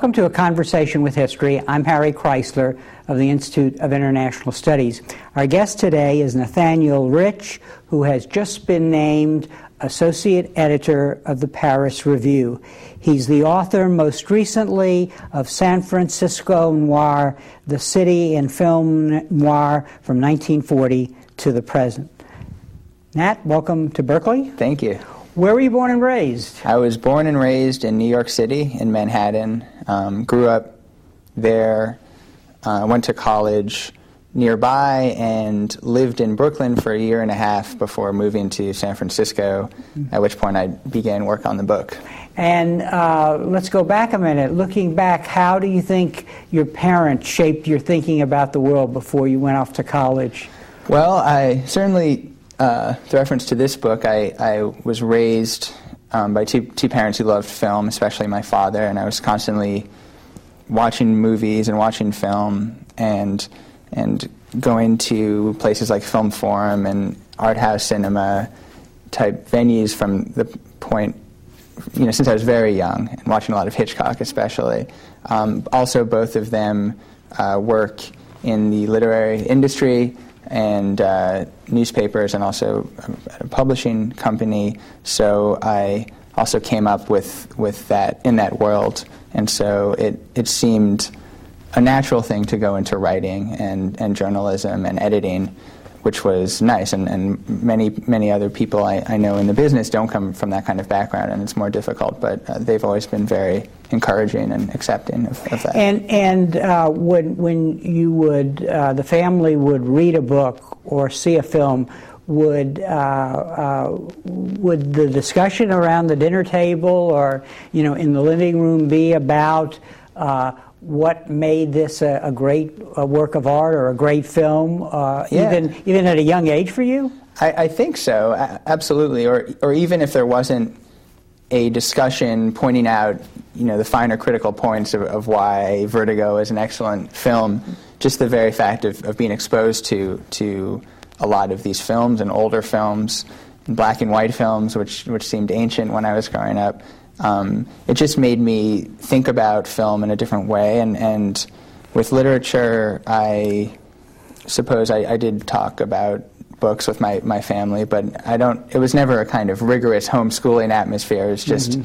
Welcome to A Conversation with History. I'm Harry Kreisler of the Institute of International Studies. Our guest today is Nathaniel Rich, who has just been named Associate Editor of the Paris Review. He's the author, most recently, of San Francisco Noir, the city and film noir from 1940 to the present. Nat, welcome to Berkeley. Thank you. Where were you born and raised? I was born and raised in New York City, in Manhattan. Um, grew up there, uh, went to college nearby, and lived in Brooklyn for a year and a half before moving to San Francisco, at which point I began work on the book. And uh, let's go back a minute. Looking back, how do you think your parents shaped your thinking about the world before you went off to college? Well, I certainly, uh, with reference to this book, I, I was raised um, by two, two parents who loved film, especially my father, and I was constantly watching movies and watching film and and going to places like Film Forum and art house cinema type venues from the point you know since I was very young and watching a lot of Hitchcock especially. Um, also, both of them uh, work in the literary industry and uh, newspapers and also a publishing company. So I also came up with, with that in that world, and so it, it seemed a natural thing to go into writing and, and journalism and editing, which was nice. And, and many, many other people I, I know in the business don't come from that kind of background, and it's more difficult, but uh, they've always been very encouraging and accepting of, of that. And, and uh, when, when you would, uh, the family would read a book or see a film, would uh, uh, would the discussion around the dinner table or you know in the living room be about uh, what made this a, a great a work of art or a great film, uh, Yeah. even even at a young age for you? I, I think so, absolutely. Or, or even if there wasn't a discussion pointing out, you know, the finer critical points of, of why Vertigo is an excellent film, just the very fact of, of being exposed to to a lot of these films and older films, black and white films, which which seemed ancient when I was growing up. Um, it just made me think about film in a different way, and, and with literature, I suppose I, I did talk about books with my, my family, but I don't. It was never a kind of rigorous homeschooling atmosphere. It was just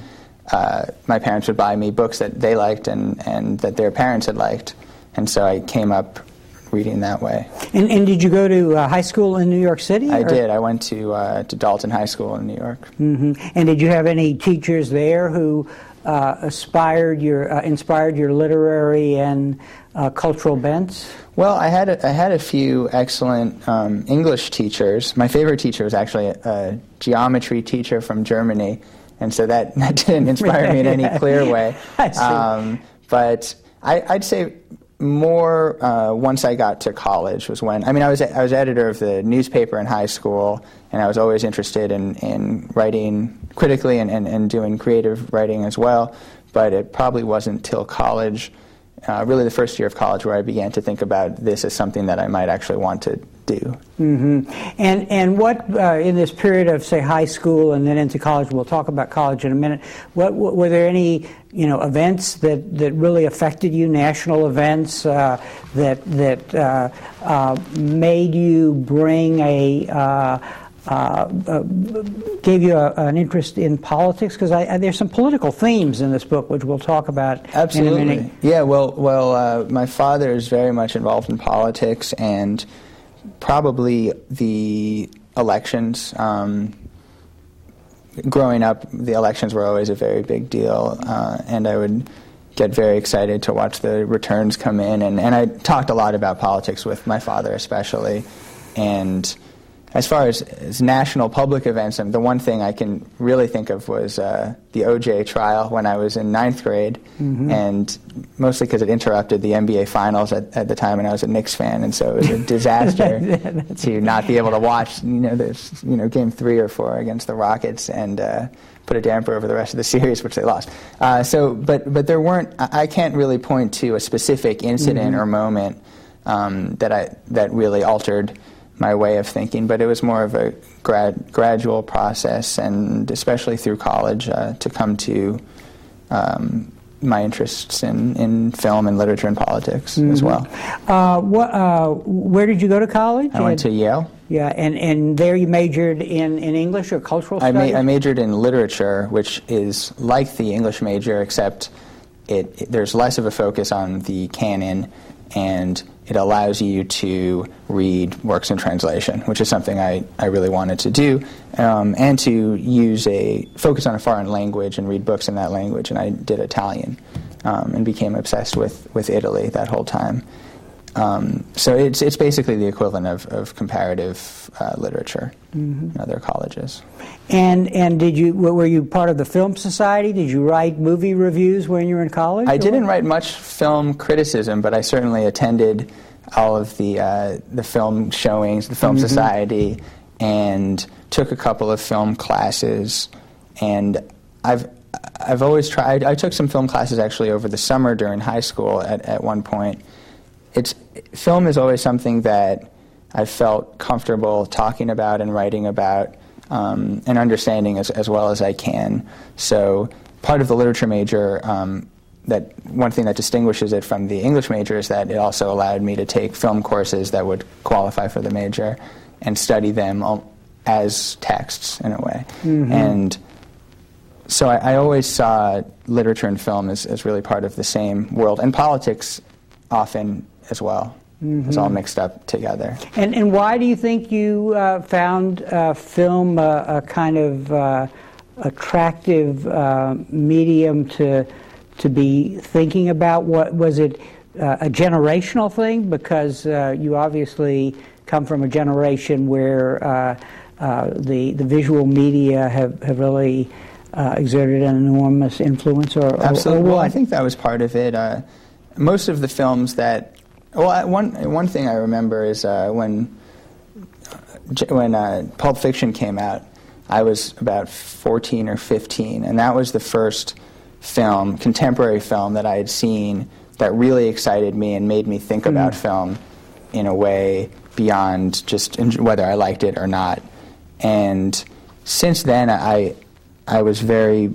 uh, my parents would buy me books that they liked and, and that their parents had liked, and so I came up reading that way. And, and did you go to uh, high school in New York City? I or- did. I went to uh, to Dalton High School in New York. Mm-hmm. And did you have any teachers there who uh, aspired your uh, inspired your literary and uh, cultural bents? Well, I had a, I had a few excellent um, English teachers. My favorite teacher was actually a, a geometry teacher from Germany, and so that, that didn't inspire me in any clear way. I see. Um, but I, I'd say more uh, once I got to college was when I mean I was I was editor of the newspaper in high school, and I was always interested in, in writing critically and, and, and doing creative writing as well. But it probably wasn't till college uh, really the first year of college where I began to think about this as something that I might actually want to do. hmm And and what uh, in this period of say high school and then into college? We'll talk about college in a minute. What, what were there any you know events that, that really affected you? National events uh, that that uh, uh, made you bring a uh, gave you a, an interest in politics because there's some political themes in this book which we'll talk about in a Absolutely. Yeah, well, well, uh, my father is very much involved in politics and probably the elections. Um, growing up, the elections were always a very big deal, uh, and I would get very excited to watch the returns come in. And, and I talked a lot about politics with my father, especially. And as far as, as national public events, um, the one thing I can really think of was uh, the OJ trial when I was in ninth grade, and mostly because it interrupted the NBA finals at, at the time, and I was a Knicks fan, and so it was a disaster to not be able to watch, you know, this, you know, game three or four against the Rockets, and uh, put a damper over the rest of the series, which they lost. Uh, so, but but there weren't. I I can't really point to a specific incident or moment um, that I that really altered my way of thinking, but it was more of a grad, gradual process, and especially through college, uh, to come to um, my interests in, in film and literature and politics mm-hmm. as well. Uh, what, uh, where did you go to college? I went to Yale. Yeah, and, and there you majored in, in English or cultural studies? I, ma- I majored in literature, which is like the English major, except it, it, there's less of a focus on the canon and it allows you to read works in translation, which is something I, I really wanted to do, um, and to use a focus on a foreign language and read books in that language. And I did Italian um, and became obsessed with, with Italy that whole time. Um, so it's, it's basically the equivalent of, of comparative uh, literature mm-hmm. in other colleges. And and did you were you part of the film society? Did you write movie reviews when you were in college? I didn't write much film criticism, but I certainly attended all of the uh, the film showings, the film mm-hmm. society, and took a couple of film classes. And I've I've always tried. I took some film classes actually over the summer during high school at, at one point. It's film is always something that I've felt comfortable talking about and writing about um, and understanding as, as well as I can. So part of the literature major, um, that one thing that distinguishes it from the English major is that it also allowed me to take film courses that would qualify for the major and study them as texts in a way. Mm-hmm. And so I, I, always saw literature and film as, as really part of the same world, and politics often as well. Mm-hmm. It's all mixed up together. And, and why do you think you uh, found uh, film a kind of uh, attractive uh, medium to, to be thinking about? What Was it uh, a generational thing? Because uh, you obviously come from a generation where the, the visual media have, have really exerted an enormous influence, or, Absolutely. Or, or well, I think that was part of it. most of the films that well, one one thing I remember is uh, when when uh, Pulp Fiction came out, I was about 14 or 15, and that was the first film, contemporary film, that I had seen that really excited me and made me think mm. about film in a way beyond just whether I liked it or not. And since then, I I was very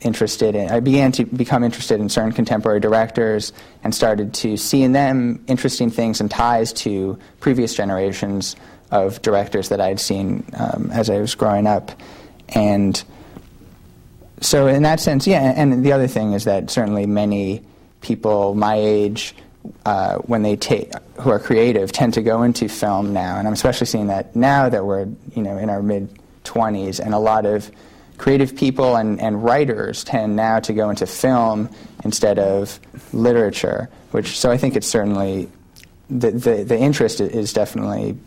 interested in, I began to become interested in certain contemporary directors and started to see in them interesting things and ties to previous generations of directors that I had seen um, as I was growing up. And so, in that sense, yeah, and the other thing is that certainly many people my age, uh, when they take, who are creative, tend to go into film now. And I'm especially seeing that now that we're, you know, in our mid 20s, and a lot of creative people and, and writers tend now to go into film instead of literature, which so I think it's certainly the, the, the interest is definitely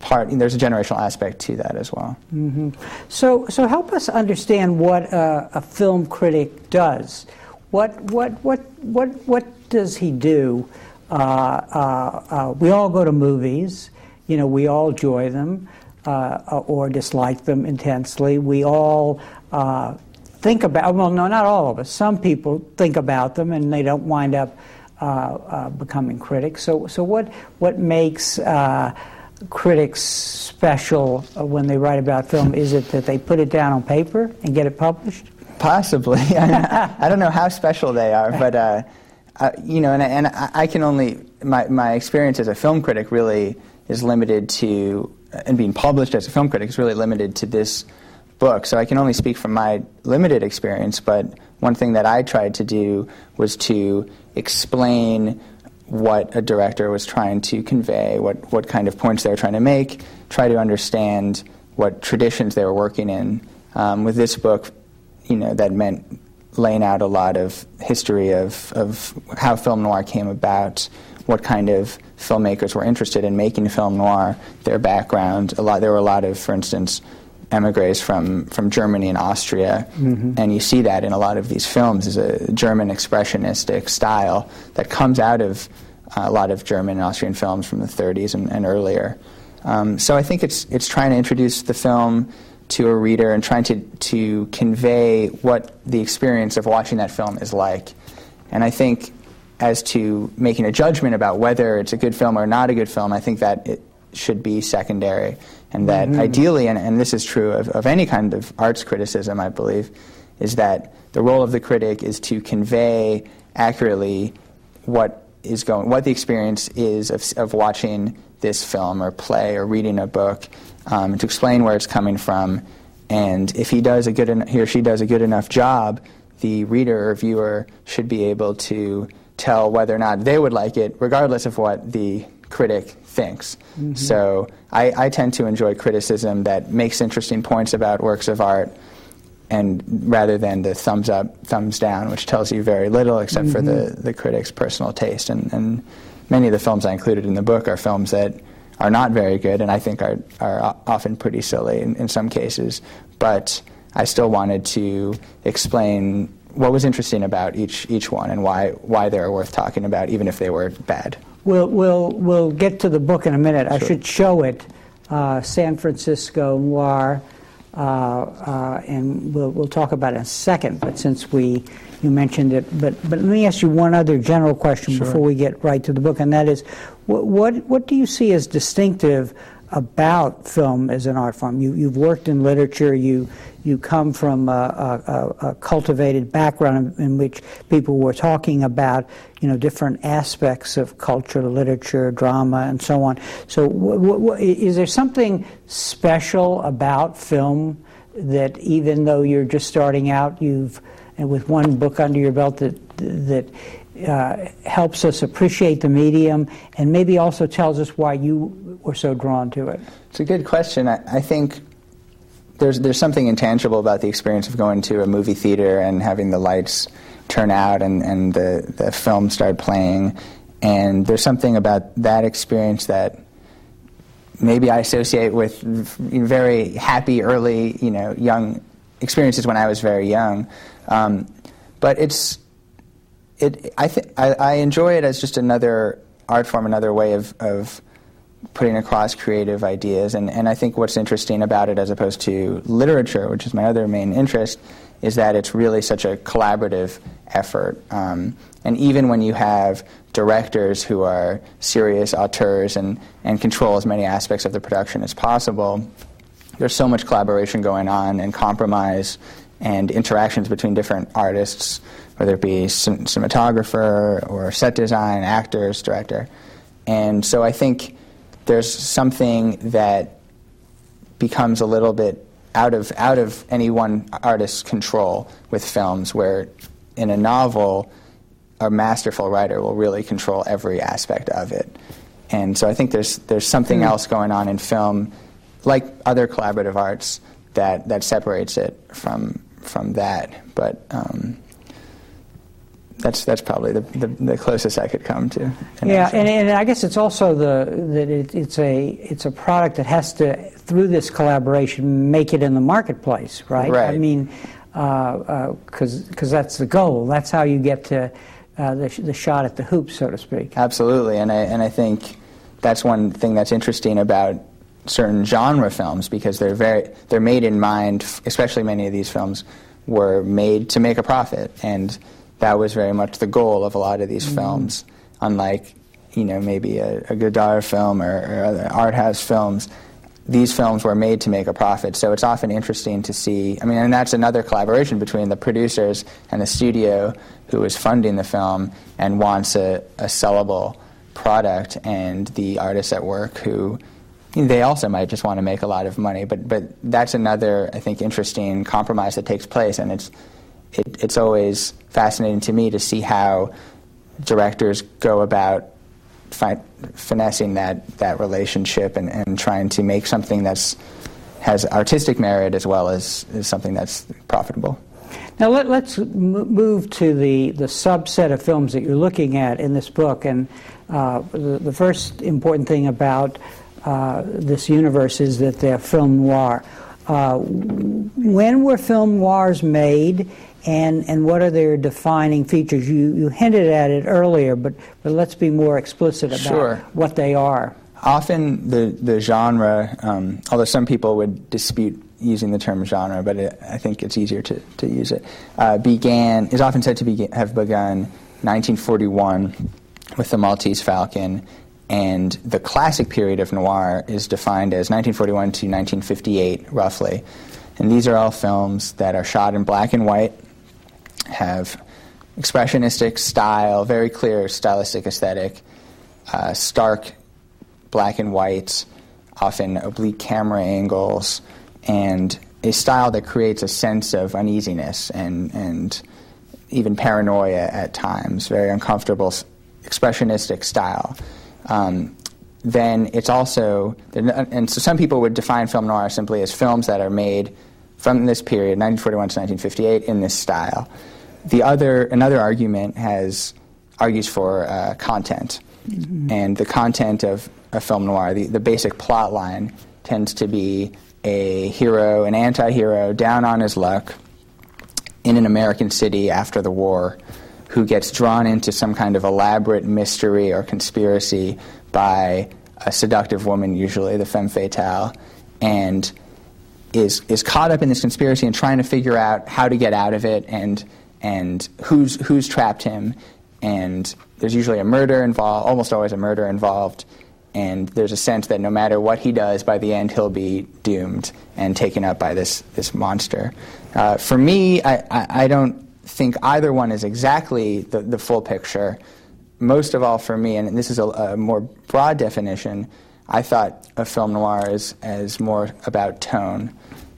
part. There's a generational aspect to that as well. Mm-hmm. So, so help us understand what a, a film critic does. What, what, what, what, what does he do? Uh, uh, uh, we all go to movies. You know, we all enjoy them. Uh, or dislike them intensely. We all uh, think about, well, no, not all of us. Some people think about them and they don't wind up uh, uh, becoming critics. So, so what, what makes uh, critics special when they write about film? Is it that they put it down on paper and get it published? Possibly. I don't know how special they are, but uh, uh, you know, and, and I can only my my experience as a film critic really is limited to, and being published as a film critic is really limited to this book, so I can only speak from my limited experience. But one thing that I tried to do was to explain what a director was trying to convey, what, what kind of points they were trying to make, try to understand what traditions they were working in. Um, with this book, you know, that meant laying out a lot of history of, of how film noir came about, what kind of filmmakers were interested in making film noir, their background. A lot, there were a lot of, for instance, emigres from, from Germany and Austria, mm-hmm. and you see that in a lot of these films is a German expressionistic style that comes out of uh, a lot of German and Austrian films from the 30s and, and earlier. Um, so I think it's it's trying to introduce the film to a reader and trying to to convey what the experience of watching that film is like. And I think as to making a judgment about whether it's a good film or not a good film, I think that it should be secondary and that mm-hmm. ideally, and, and, this is true of, of, any kind of arts criticism, I believe, is that the role of the critic is to convey accurately what is going, what the experience is of, of watching this film or play or reading a book, um, to explain where it's coming from. And if he does a good, en- he or she does a good enough job, the reader or viewer should be able to tell whether or not they would like it, regardless of what the critic thinks. Mm-hmm. So I, I, tend to enjoy criticism that makes interesting points about works of art, and rather than the thumbs up, thumbs down, which tells you very little except mm-hmm. for the, mm-hmm. the critic's personal taste. And, and many of the films I included in the book are films that are not very good, and I think are, are often pretty silly in, in some cases. But I still wanted to explain what was interesting about each each one and why why they are worth talking about, even if they were bad. We'll we'll we'll get to the book in a minute. Sure. I should show it, uh, San Francisco Noir, uh, uh, and we'll we'll talk about it in a second. But since we you mentioned it, but but let me ask you one other general question sure. before we get right to the book, and that is, what what, what do you see as distinctive? About film as an art form. You, have worked in literature. You you come from a, a, a cultivated background in, in, which people were talking about, you know, different aspects of culture, literature, drama, and so on. So, is there something special about film that, even though you're just starting out, you've and with one book under your belt that that uh, helps us appreciate the medium and maybe also tells us why you were so drawn to it? It's a good question. I, I think there's there's something intangible about the experience of going to a movie theater and having the lights turn out and, and the, the film start playing. And there's something about that experience that maybe I associate with very happy early, you know, young experiences when I was very young. Um, but it's it. I, th- I, I enjoy it as just another art form, another way of, of putting across creative ideas. And, and I think what's interesting about it, as opposed to literature, which is my other main interest, is that it's really such a collaborative effort. Um, and even when you have directors who are serious auteurs and, and control as many aspects of the production as possible, there's so much collaboration going on and compromise and interactions between different artists, whether it be cinematographer or set design, actors, director. And so I think there's something that becomes a little bit out of out of any one artist's control with films where in a novel a masterful writer will really control every aspect of it and so I think there's there's something mm. else going on in film like other collaborative arts that that separates it from from that but um, that's that's probably the, the, the, closest I could come to. Yeah, and, and I guess it's also the that it, it's a it's a product that has to through this collaboration make it in the marketplace, right? Right. I mean, because uh, uh, because that's the goal. That's how you get to uh, the the shot at the hoop, so to speak. Absolutely, and I and I think that's one thing that's interesting about certain genre films because they're very they're made in mind. Especially many of these films were made to make a profit and that was very much the goal of a lot of these mm-hmm. films. Unlike, you know, maybe a, a Godard film or, or other art house films, these films were made to make a profit. So it's often interesting to see. I mean, and that's another collaboration between the producers and the studio who is funding the film and wants a, a sellable product, and the artists at work who they also might just want to make a lot of money. But but that's another I think interesting compromise that takes place, and it's it, it's always fascinating to me to see how directors go about fi- finessing that, that relationship and, and trying to make something that's has artistic merit as well as, as something that's profitable. Now let, us move to the, the subset of films that you're looking at in this book. And uh, the, the, first important thing about uh, this universe is that they're film noir. Uh, when were film noirs made, and, and what are their defining features? You, you hinted at it earlier, but, but let's be more explicit about sure. what they are. Often the, the genre, um, although some people would dispute using the term genre, but it, I think it's easier to, to use it, uh, began, is often said to be, have begun 1941 with the Maltese Falcon, and the classic period of noir is defined as 1941 to 1958, roughly. And these are all films that are shot in black and white, have expressionistic style, very clear stylistic aesthetic, uh, stark black and white, often oblique camera angles, and a style that creates a sense of uneasiness and, and even paranoia at times, very uncomfortable expressionistic style. Um, then it's also, and so some people would define film noir simply as films that are made from this period, 1941 to 1958, in this style. The other, another argument has argues for uh, content, mm-hmm. and the content of a film noir, the, the basic plot line tends to be a hero, an anti-hero, down on his luck in an American city after the war, who gets drawn into some kind of elaborate mystery or conspiracy by a seductive woman, usually the femme fatale, and is is caught up in this conspiracy and trying to figure out how to get out of it and and who's who's trapped him. And there's usually a murder involved, almost always a murder involved. And there's a sense that no matter what he does, by the end he'll be doomed and taken up by this this monster. Uh, for me, I, I, I don't think either one is exactly the, the full picture most of all for me, and this is a, a, more broad definition, I thought of film noir as, as more about tone.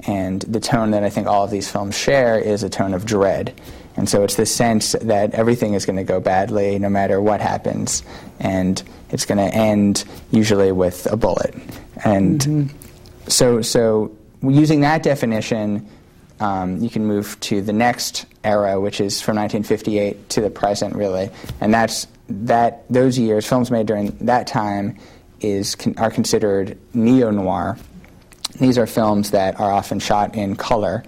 And the tone that I think all of these films share is a tone of dread. And so it's the sense that everything is going to go badly no matter what happens. And it's going to end usually with a bullet. And mm-hmm. so, so using that definition, um, you can move to the next era, which is from 1958 to the present, really. And that's that those years, films made during that time, is are considered neo noir. These are films that are often shot in color,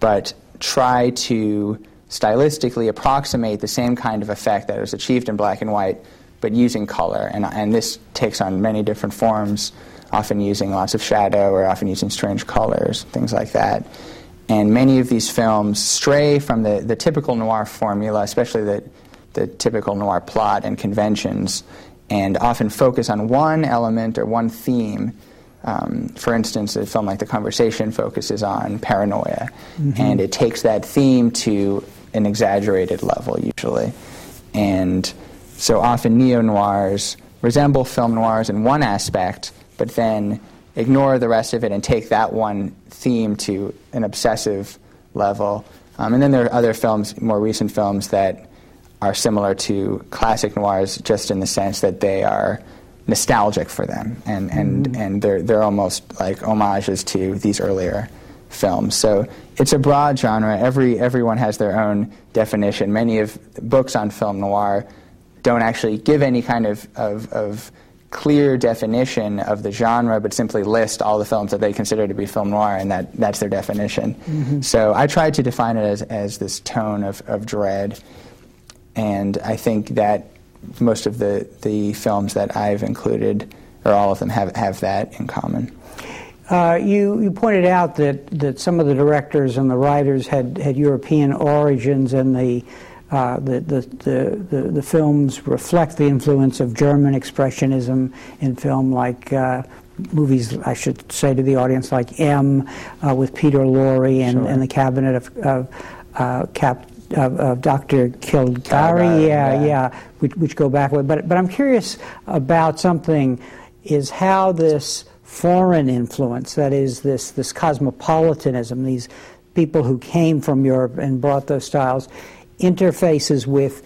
but try to stylistically approximate the same kind of effect that was achieved in black and white, but using color. And, and this takes on many different forms, often using lots of shadow or often using strange colors, things like that. And many of these films stray from the, the typical noir formula, especially the the typical noir plot and conventions, and often focus on one element or one theme. Um, for instance, a film like The Conversation focuses on paranoia, mm-hmm. and it takes that theme to an exaggerated level, usually. And so often neo noirs resemble film noirs in one aspect, but then ignore the rest of it and take that one theme to an obsessive level. Um, and then there are other films, more recent films, that are similar to classic noirs just in the sense that they are nostalgic for them and, and, mm. and they're, they're almost like homages to these earlier films. So it's a broad genre. Every, everyone has their own definition. Many of books on film noir don't actually give any kind of, of, of clear definition of the genre, but simply list all the films that they consider to be film noir, and that, that's their definition. Mm-hmm. So I tried to define it as, as this tone of, of dread and I think that most of the, the films that I've included, or all of them, have, have that in common. Uh, you, you pointed out that, that some of the directors and the writers had, had European origins, and the, uh, the, the, the, the, the, films reflect the influence of German expressionism in film, like uh, movies, I should say to the audience, like M uh, with Peter Lorre and, sure. and the Cabinet of, of uh, Cap, of, of Dr. Caligari, yeah, yeah, yeah, which, which go back. But, but I'm curious about something is how this foreign influence, that is, this, this cosmopolitanism, these people who came from Europe and brought those styles, interfaces with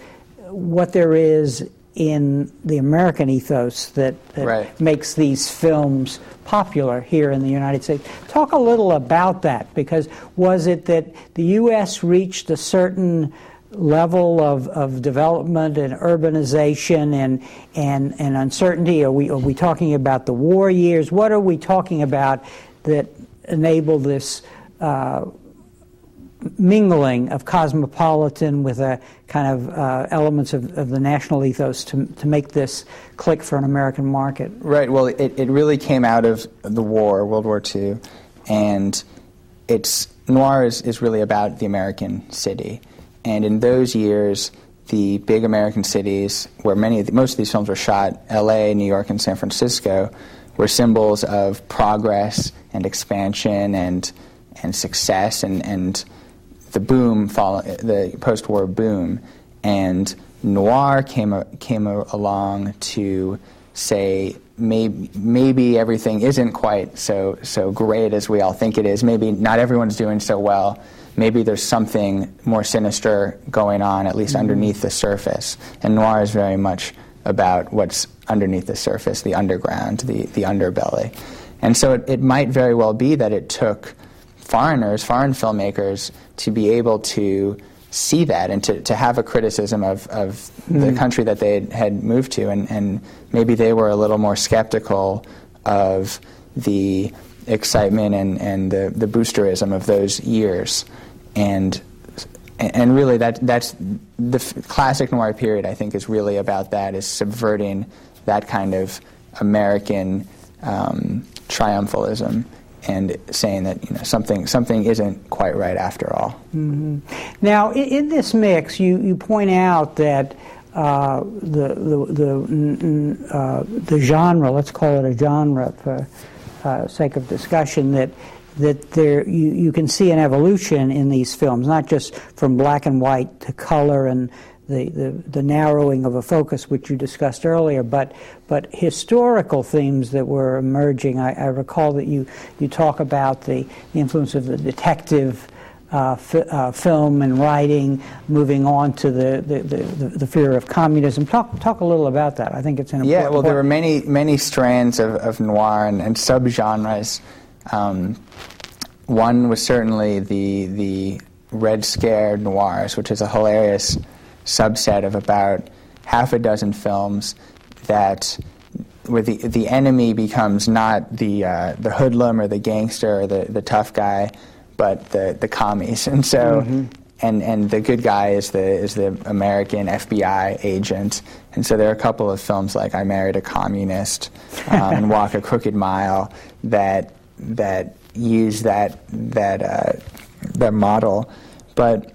what there is in the American ethos that, that right. makes these films popular here in the United States. Talk a little about that because was it that the U.S. reached a certain level of, of development and urbanization and, and, and uncertainty? Are we, are we talking about the war years? What are we talking about that enabled this? Uh, mingling of cosmopolitan with a kind of uh, elements of, of, the national ethos to, to make this click for an American market. Right. Well, it, it really came out of the war, World War II, and it's noir is, is really about the American city. And in those years, the big American cities, where many of the, most of these films were shot, L.A., New York, and San Francisco, were symbols of progress and expansion and and success and, and the boom, the post-war boom, and noir came came along to say maybe maybe everything isn't quite so so great as we all think it is. Maybe not everyone's doing so well. Maybe there's something more sinister going on, at least mm-hmm. underneath the surface. And noir is very much about what's underneath the surface, the underground, the, the underbelly. And so it, it might very well be that it took foreigners, foreign filmmakers, to be able to see that and to, to have a criticism of, of mm. the hmm. country that they had moved to. And, and maybe they were a little more skeptical of the excitement and, and the, the boosterism of those years. And, and really, that, that's the classic noir period, I think, is really about that, is subverting that kind of American um, triumphalism and saying that you know something something isn't quite right after all. Mm-hmm. Now, in, in, this mix, you, you point out that uh, the the the, uh, the, genre, let's call it a genre for uh, sake of discussion, that that there you, you can see an evolution in these films, not just from black and white to color and the, the, the, narrowing of a focus, which you discussed earlier, but, but historical themes that were emerging. I, I recall that you, you talk about the, the influence of the detective uh, f- uh, film and writing, moving on to the, the, the, the, fear of communism. Talk, talk a little about that. I think it's an important Yeah, well, there were many, many strands of, of noir and, and subgenres. Um, one was certainly the, the Red Scare noirs, which is a hilarious subset of about half a dozen films that where the, the enemy becomes not the, uh, the hoodlum or the gangster or the, the tough guy, but the, the commies. And so, mm-hmm. and, and the good guy is the, is the American FBI agent. And so there are a couple of films like I Married a Communist um, and Walk a Crooked Mile that, that use that, that, uh, that model. But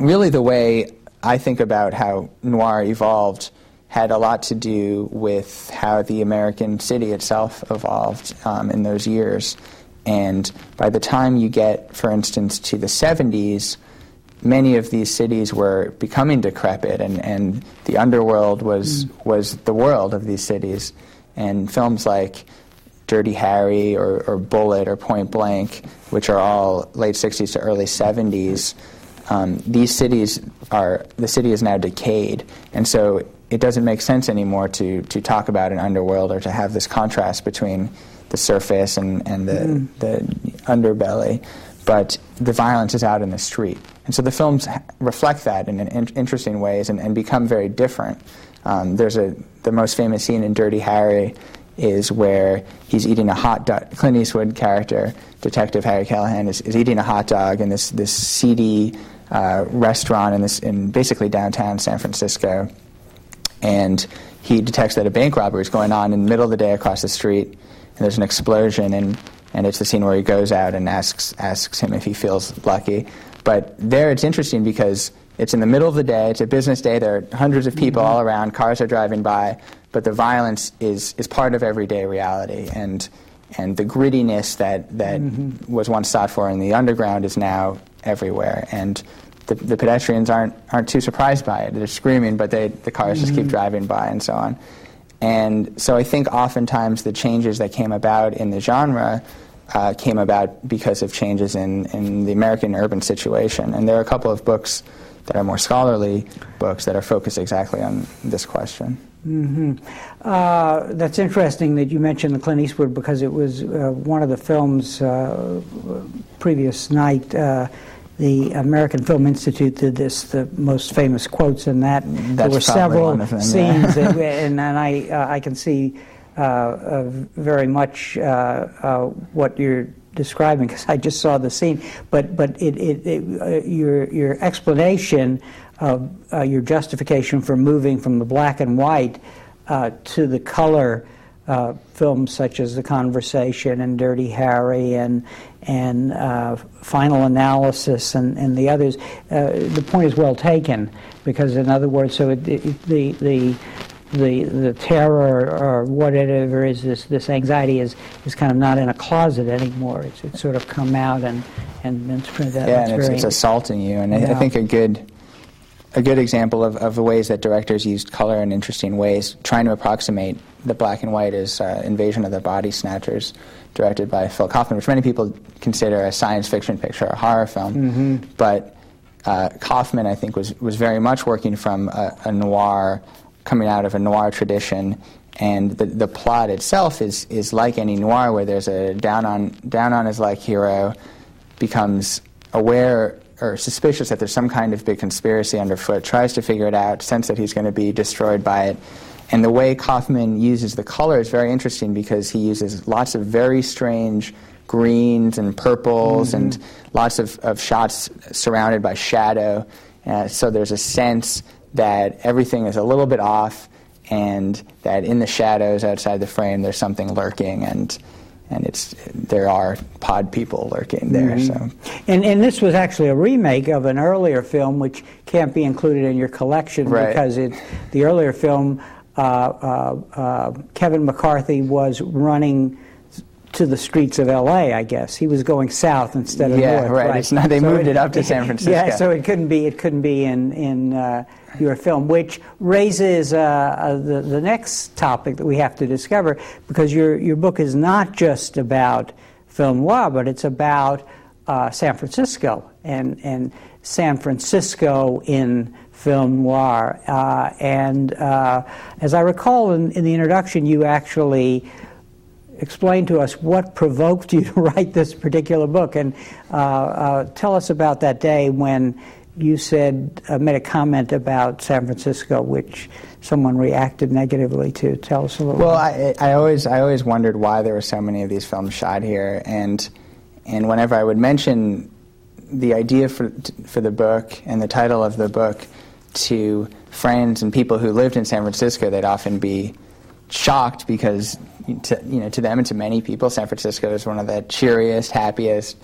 really the way I think about how noir evolved had a lot to do with how the American city itself evolved um, in those years. And by the time you get, for instance, to the 70s, many of these cities were becoming decrepit, and, and the underworld was, mm. was the world of these cities. And films like Dirty Harry or, or Bullitt or Point Blank, which are all late 60s to early 70s, um, these cities are the city is now decayed, and so it doesn't make sense anymore to to talk about an underworld or to have this contrast between the surface and, and the, mm. the underbelly. But the violence is out in the street. And so the films reflect that in, in interesting ways and, and, become very different. Um, there's a, the most famous scene in Dirty Harry is where he's eating a hot dog. Clint Eastwood character, Detective Harry Callahan, is, is eating a hot dog in this, this seedy uh, restaurant in, this, in basically downtown San Francisco. And he detects that a bank robbery is going on in the middle of the day across the street, and there's an explosion, and, and it's the scene where he goes out and asks, asks him if he feels lucky. But there it's interesting because it's in the middle of the day, it's a business day, there are hundreds of people mm-hmm. all around, cars are driving by, but the violence is, is part of everyday reality. And, and the grittiness that, that mm-hmm. was once sought for in the underground is now everywhere. And the, the, pedestrians aren't, aren't too surprised by it. They're screaming, but they, the cars mm-hmm. just keep mm-hmm. driving by and so on. And so I think oftentimes the changes that came about in the genre uh, came about because of changes in, in the American urban situation. And there are a couple of books that are more scholarly books that are focused exactly on this question. Mm-hmm. Uh, that's interesting that you mentioned the Clint Eastwood because it was uh, one of the films uh, previous night. Uh, the American Film Institute did this, the most famous quotes in that. That's there were several them, scenes, that, and, and I, uh, I can see uh, very much what you're describing because I just saw the scene. But but it, it, it your your explanation of uh, your justification for moving from the black and white uh, to the color uh, films such as The Conversation and Dirty Harry and and uh, Final Analysis and, and the others. Uh, the point is well taken because, in other words, so it, the the the the terror or whatever is this this anxiety is is kind of not in a closet anymore. It's it's sort of come out and and been printed out. Yeah, and it's, it's, assaulting you. And yeah. I, I, think a good a good example of, of the ways that directors used color in interesting ways, trying to approximate the black and white, is uh, Invasion of the Body Snatchers, directed by Phil Kaufman, which many people consider a science fiction picture, a horror film, mm-hmm. but uh, Kaufman, I think, was, was very much working from a, a noir, coming out of a noir tradition. And the, the plot itself is, is like any noir, where there's a down on, down on his luck hero becomes aware or suspicious that there's some kind of big conspiracy underfoot, tries to figure it out, sense that he's going to be destroyed by it. And the way Kaufman uses the color is very interesting because he uses lots of very strange greens and purples mm-hmm. and lots of, of shots surrounded by shadow. Uh, so there's a sense that everything is a little bit off and that in the shadows outside the frame there's something lurking and and it's there are pod people lurking there. Mm-hmm. So, and and this was actually a remake of an earlier film, which can't be included in your collection right. because it the earlier film. Uh, uh, uh, Kevin McCarthy was running to the streets of L.A. I guess he was going south instead of yeah, north. right. right. It's not, they so moved it, it, up to San Francisco. Yeah, so it couldn't be. It couldn't be in in uh, your film, which raises uh, uh, the the next topic that we have to discover because your your book is not just about film noir, but it's about uh, San Francisco and and San Francisco in film noir. Uh, and uh, as I recall in, in the introduction, you actually explain to us what provoked you to write this particular book and uh, uh, tell us about that day when you said uh, made a comment about San Francisco, which someone reacted negatively to. Tell us a little. Well, I, I, always I always wondered why there were so many of these films shot here, and and whenever I would mention the idea for for the book and the title of the book to friends and people who lived in San Francisco, they'd often be shocked because to, you know to them and to many people, San Francisco is one of the cheeriest, happiest,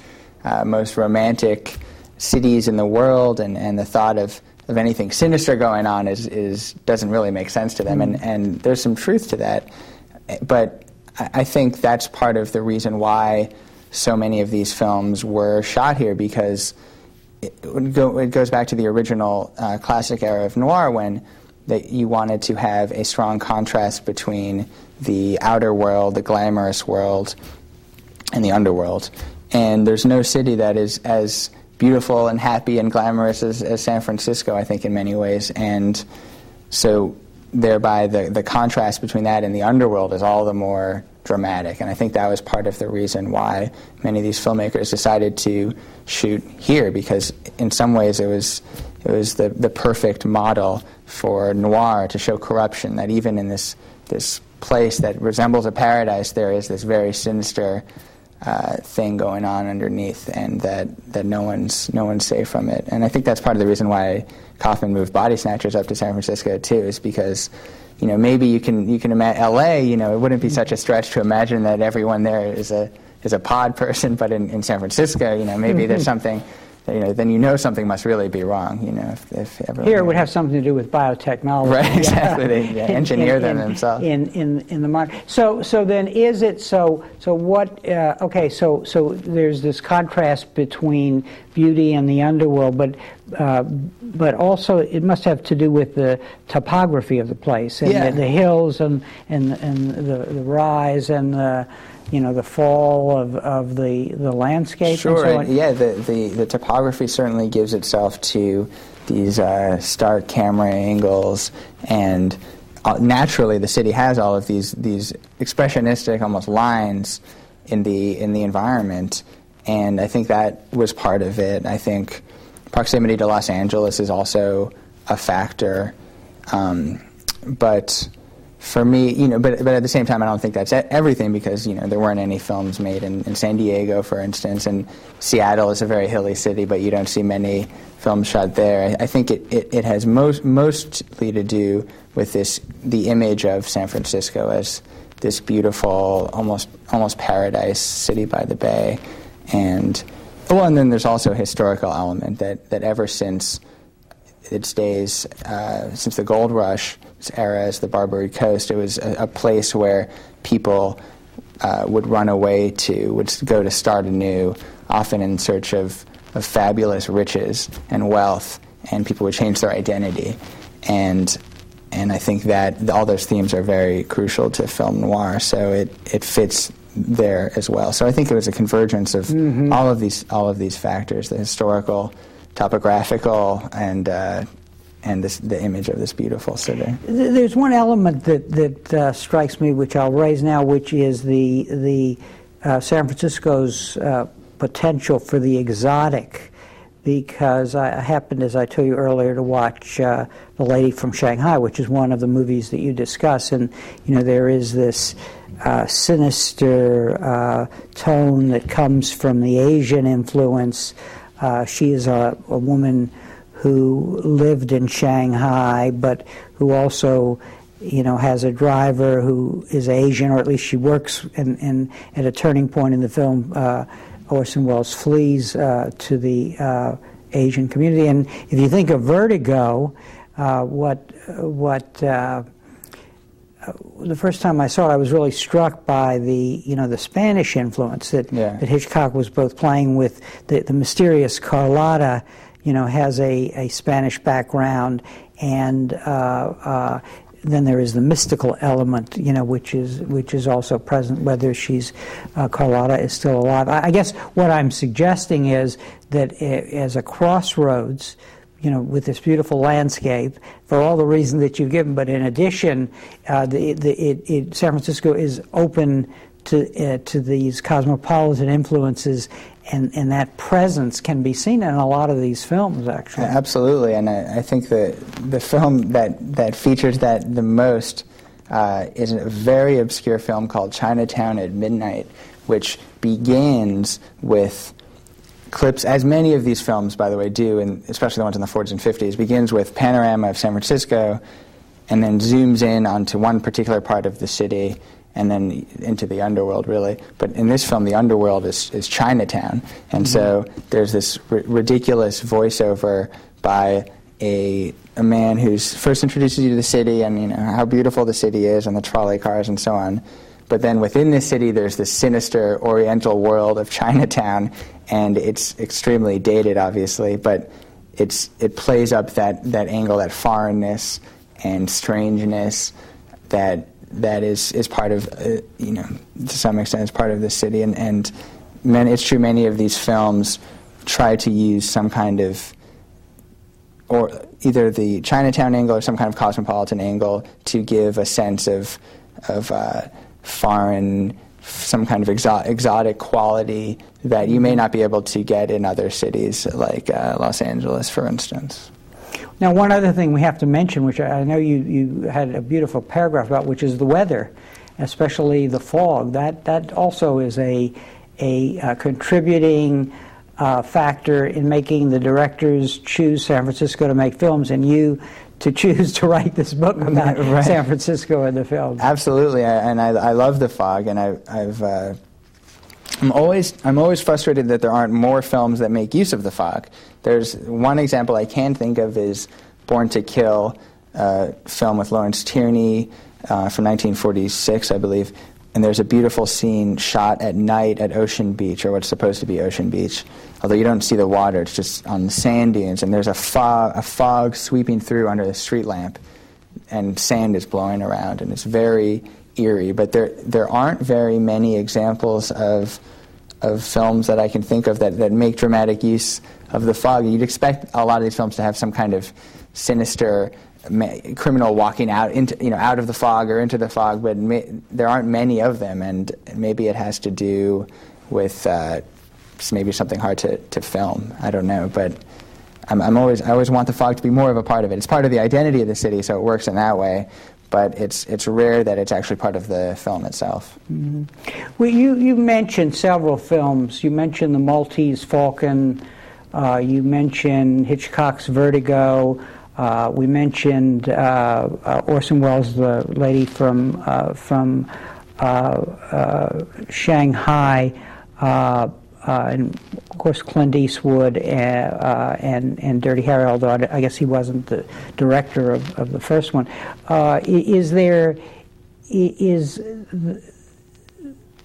uh, most romantic cities in the world, and, and the thought of, of anything sinister going on is, is doesn't really make sense to them, and, and there's some truth to that, but I, I think that's part of the reason why so many of these films were shot here because it, go, it goes back to the original uh, classic era of noir when that you wanted to have a strong contrast between the outer world, the glamorous world, and the underworld. And there's no city that is as beautiful and happy and glamorous as, as San Francisco, I think, in many ways. And so, thereby, the, the contrast between that and the underworld is all the more dramatic. And I think that was part of the reason why many of these filmmakers decided to shoot here, because in some ways it was, it was the, the perfect model for noir to show corruption, that even in this, this place that resembles a paradise, there is this very sinister uh, thing going on underneath, and that, that no one's no one's safe from it. And I think that's part of the reason why Kaufman moved Body Snatchers up to San Francisco too, is because you know maybe you can you can imagine L.A. You know it wouldn't be such a stretch to imagine that everyone there is a is a pod person, but in, in San Francisco, you know maybe there's something you know, then you know something must really be wrong. You know, if, if here it would have something to do with biotechnology. Right, exactly. they yeah, engineer in, them in, themselves. In in in the mind. So so then is it so so what? Uh, okay, so so there's this contrast between beauty and the underworld, but uh, but also it must have to do with the topography of the place and yeah. the, the, hills and and and the, the rise and the you know the fall of, of the the landscape. Sure, so yeah. The, the the topography certainly gives itself to these uh, stark camera angles, and uh, naturally the city has all of these these expressionistic almost lines in the in the environment, and I think that was part of it. I think proximity to Los Angeles is also a factor, um, but for me, you know, but, but at the same time, I don't think that's everything because, you know, there weren't any films made in, in San Diego, for instance, and Seattle is a very hilly city, but you don't see many films shot there. I, I think it, it, it, has most, mostly to do with this, the image of San Francisco as this beautiful, almost, almost paradise city by the bay. And, well, and then there's also a historical element that, that ever since its days, uh, since the gold rush, era as the Barbary Coast. It was a, a place where people uh, would run away to, would go to start anew, often in search of, of fabulous riches and wealth, and people would change their identity. And and I think that all those themes are very crucial to film noir. So it, it fits there as well. So I think it was a convergence of mm-hmm. all of these all of these factors: the historical, topographical, and uh, and this, the image of this beautiful city. There's one element that that uh, strikes me, which I'll raise now, which is the the uh, San Francisco's uh, potential for the exotic because I happened, as I told you earlier, to watch uh, The Lady from Shanghai, which is one of the movies that you discuss. And, you know, there is this uh, sinister uh, tone that comes from the Asian influence. She is a, a, woman who lived in Shanghai, but who also, you know, has a driver who is Asian, or at least she works in, in at a turning point in the film uh, Orson Welles flees uh, to the uh, Asian community. And if you think of Vertigo, uh, what what uh, the first time I saw it, I was really struck by the you know the Spanish influence that yeah. that Hitchcock was both playing with the, the mysterious Carlotta. You know, has a, a Spanish background, and uh, uh, then there is the mystical element, you know, which is which is also present. Whether she's uh, Carlotta is still alive. I, I, guess what I'm suggesting is that as a crossroads, you know, with this beautiful landscape, for all the reasons that you've given, but in addition, uh, the, the, it, it, San Francisco is open to uh, to these cosmopolitan influences and, and that presence can be seen in a lot of these films, actually. Absolutely, and I, I think the the film that that features that the most uh, is a very obscure film called Chinatown at Midnight, which begins with clips, as many of these films, by the way, do, and especially the ones in the 40s and 50s, begins with panorama of San Francisco, and then zooms in onto one particular part of the city and then into the underworld, really. But in this film, the underworld is, is Chinatown. And mm-hmm. so there's this r- ridiculous voiceover by a, a man who's first introduces you to the city and you know how beautiful the city is and the trolley cars and so on. But then within the city, there's this sinister oriental world of Chinatown, and it's extremely dated, obviously, but it's, it plays up that, that angle, that foreignness and strangeness that that is, is part of, uh, you know, to some extent, is part of the city. And, and many, it's true, many of these films try to use some kind of, or either the Chinatown angle or some kind of cosmopolitan angle to give a sense of, of uh, foreign, some kind of exo- exotic quality that you may not be able to get in other cities like uh, Los Angeles, for instance. Now, one other thing we have to mention, which I know you, you had a beautiful paragraph about, which is the weather, especially the fog. That, that also is a, a, a contributing uh, factor in making the directors choose San Francisco to make films and you to choose to write this book about right. San Francisco and the film. Absolutely, and I, I love the fog, and I, I've. Uh, I'm always, I'm always frustrated that there aren't more films that make use of the fog. There's one example I can think of is Born to Kill, uh, film with Lawrence Tierney uh, from 1946, I believe. And there's a beautiful scene shot at night at Ocean Beach, or what's supposed to be Ocean Beach. Although you don't see the water, it's just on the sand dunes, and there's a fog, a fog sweeping through under the street lamp, and sand is blowing around, and it's very eerie. But there, there aren't very many examples of of films that I can think of that, that make dramatic use of the fog. You'd expect a lot of these films to have some kind of sinister criminal walking out into you know out of the fog or into the fog, but may, there aren't many of them, and maybe it has to do with uh, maybe something hard to, to film. I don't know, but I'm, I'm always I always want the fog to be more of a part of it. It's part of the identity of the city, so it works in that way but it's it's rare that it's actually part of the film itself. Mm-hmm. Well, you you mentioned several films. You mentioned The Maltese Falcon. Uh, you mentioned Hitchcock's Vertigo. Uh, we mentioned uh, uh Orson Welles, the lady from uh, from uh, Shanghai. Uh, and of course Clint Eastwood and, uh, and, and Dirty Harry, although I guess he wasn't the director of, of the first one. Uh, is there is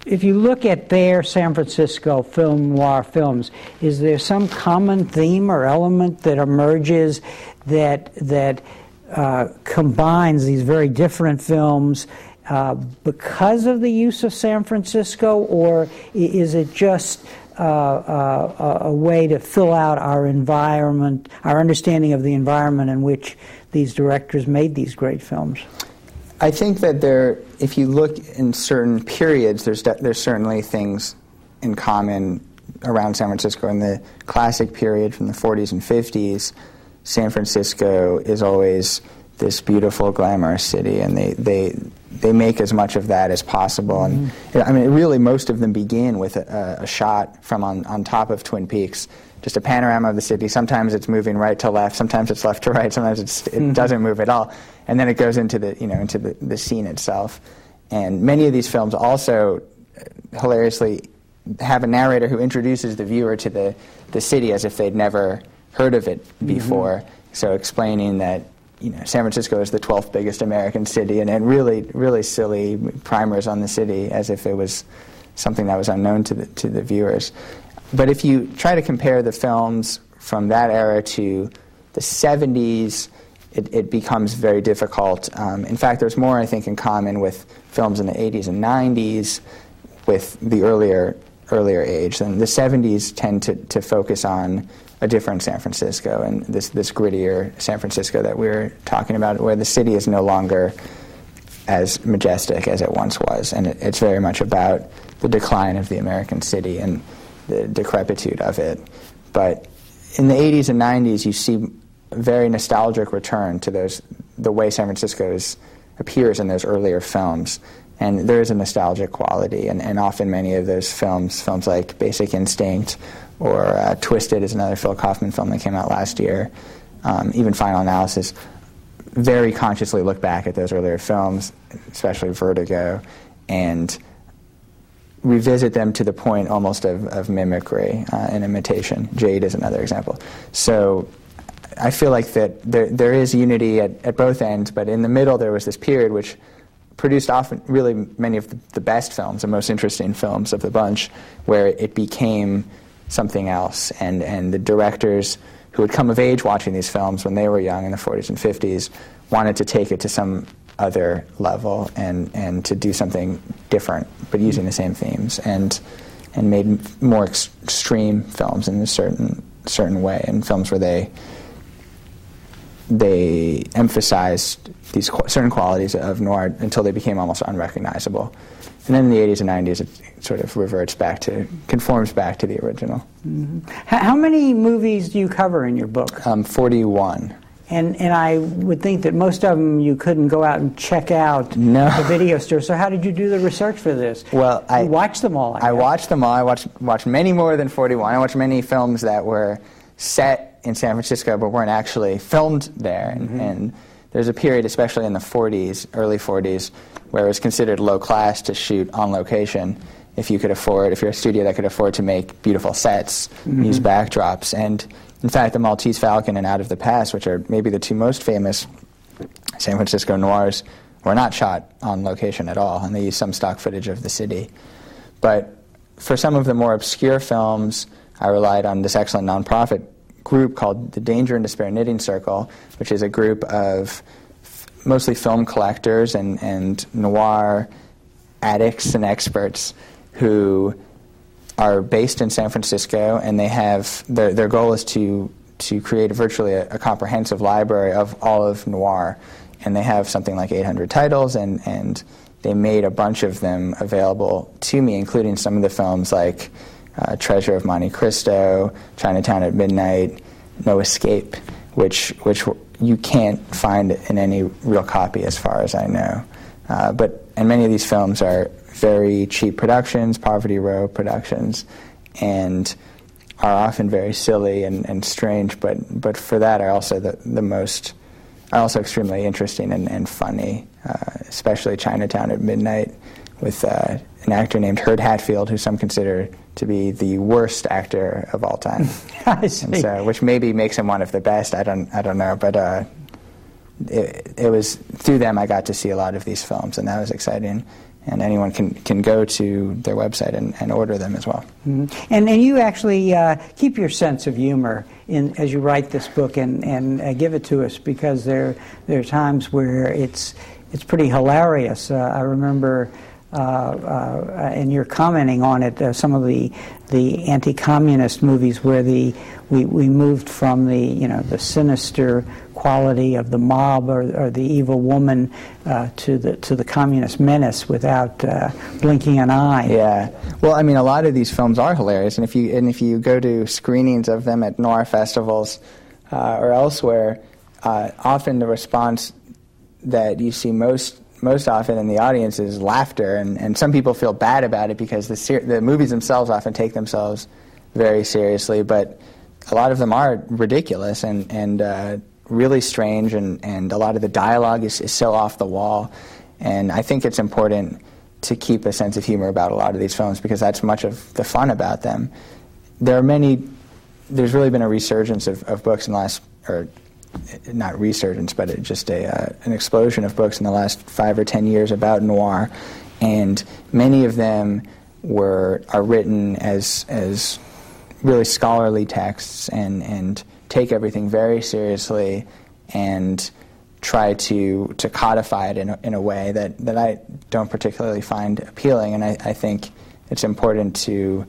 if you look at their San Francisco film noir films, is there some common theme or element that emerges that that uh, combines these very different films uh, because of the use of San Francisco, or is it just uh, a way to fill out our environment, our understanding of the environment in which these directors made these great films? I think that there, if you look in certain periods, there's there's certainly things in common around San Francisco. In the classic period from the 40s and 50s, San Francisco is always this beautiful, glamorous city, and they they they make as much of that as possible. Mm-hmm. And I mean, really, most of them begin with a, a shot from on, on top of Twin Peaks just a panorama of the city. Sometimes it's moving right to left, sometimes it's left to right, sometimes it mm-hmm. doesn't move at all, and then it goes into the you know into the, the scene itself. And many of these films also uh, hilariously have a narrator who introduces the viewer to the, the city as if they'd never heard of it mm-hmm. before. Mm-hmm. So explaining that you know San Francisco is the 12th biggest American city, and, and really really silly primers on the city as if it was something that was unknown to the to the viewers. But if you try to compare the films from that era to the 70s, it, it becomes very difficult. Um, in fact, there's more, I think, in common with films in the 80s and 90s with the earlier earlier age. And the 70s tend to, to focus on a different San Francisco and this, this grittier San Francisco that we are talking about, where the city is no longer as majestic as it once was. And it, it's very much about the decline of the American city and the decrepitude of it. But in the 80s and 90s, you see a very nostalgic return to those the way San Francisco appears in those earlier films. And there is a nostalgic quality, and, and often many of those films, films like Basic Instinct or uh, Twisted is another Phil Kaufman film that came out last year, um, even Final Analysis, very consciously look back at those earlier films, especially Vertigo, and revisit them to the point almost of, of mimicry uh, and imitation. Jade is another example. So I feel like that there, there is unity at, at both ends, but in the middle there was this period which produced often really many of the, the best films, the most interesting films of the bunch, where it became something else. And, and the directors who had come of age watching these films when they were young in the 40s and 50s wanted to take it to some other level and, and to do something different, but using the same themes and and made more ex- extreme films in a certain certain way, and films where they they emphasized these qu- certain qualities of noir until they became almost unrecognizable. And then in the 80s and 90s, it sort of reverts back to, conforms back to the original. Mm-hmm. How many movies do you cover in your book? Um, 41. And, and I would think that most of them you couldn't go out and check out no. the video store. So how did you do the research for this? Well, I watched them all. I, I watched them all. I watched watched many more than 41. I watched many films that were set in San Francisco but weren't actually filmed there. And, mm-hmm. and there's a period, especially in the 40s, early 40s, where it was considered low class to shoot on location if you could afford, if you're a studio that could afford to make beautiful sets, mm-hmm. use backdrops, and in fact, the Maltese Falcon and Out of the Past, which are maybe the two most famous San Francisco noirs, were not shot on location at all, and they used some stock footage of the city. But for some of the more obscure films, I relied on this excellent nonprofit group called the Danger and Despair Knitting Circle, which is a group of f- mostly film collectors and, and noir addicts and experts who are based in San Francisco, and they have their, their goal is to to create virtually a, a, comprehensive library of all of noir, and they have something like 800 titles, and and they made a bunch of them available to me, including some of the films like uh, Treasure of Monte Cristo, Chinatown at Midnight, No Escape, which which you can't find in any real copy as far as I know. Uh, but and many of these films are very cheap productions, Poverty Row productions, and are often very silly and, and strange, but, but for that are also the, the most, are also extremely interesting and, and funny, uh, especially Chinatown at Midnight, with uh, an actor named Hurd Hatfield, who some consider to be the worst actor of all time. I see. So, which maybe makes him one of the best. I don't, I don't know, but uh, it, it was through them I got to see a lot of these films, and that was exciting. And anyone can, can go to their website and, and order them as well. Mm-hmm. And, and you actually uh, keep your sense of humor in, as you write this book and, and uh, give it to us because there, there are times where it's, it's pretty hilarious. Uh, I remember and you're commenting on it, uh, some of the the anti-communist movies where the we, we moved from the you know the sinister quality of the mob or, or the evil woman uh, to the to the communist menace without uh, blinking an eye. Yeah, well, I mean, a lot of these films are hilarious, and if you and if you go to screenings of them at noir festivals uh, or elsewhere, often the response that you see most most often in the audience is laughter, and, and some people feel bad about it because the, ser- the movies themselves often take themselves very seriously, but a lot of them are ridiculous and, and uh, really strange, and, and a lot of the dialogue is, is so off the wall. And I think it's important to keep a sense of humor about a lot of these films because that's much of the fun about them. There are many, there's really been a resurgence of, of books in the last, or not resurgence, but just a, uh, an explosion of books in the last five or ten years about noir, and many of them were are written as as really scholarly texts and and take everything very seriously and try to to codify it in a, in a way that, that I don't particularly find appealing, and I, I think it's important to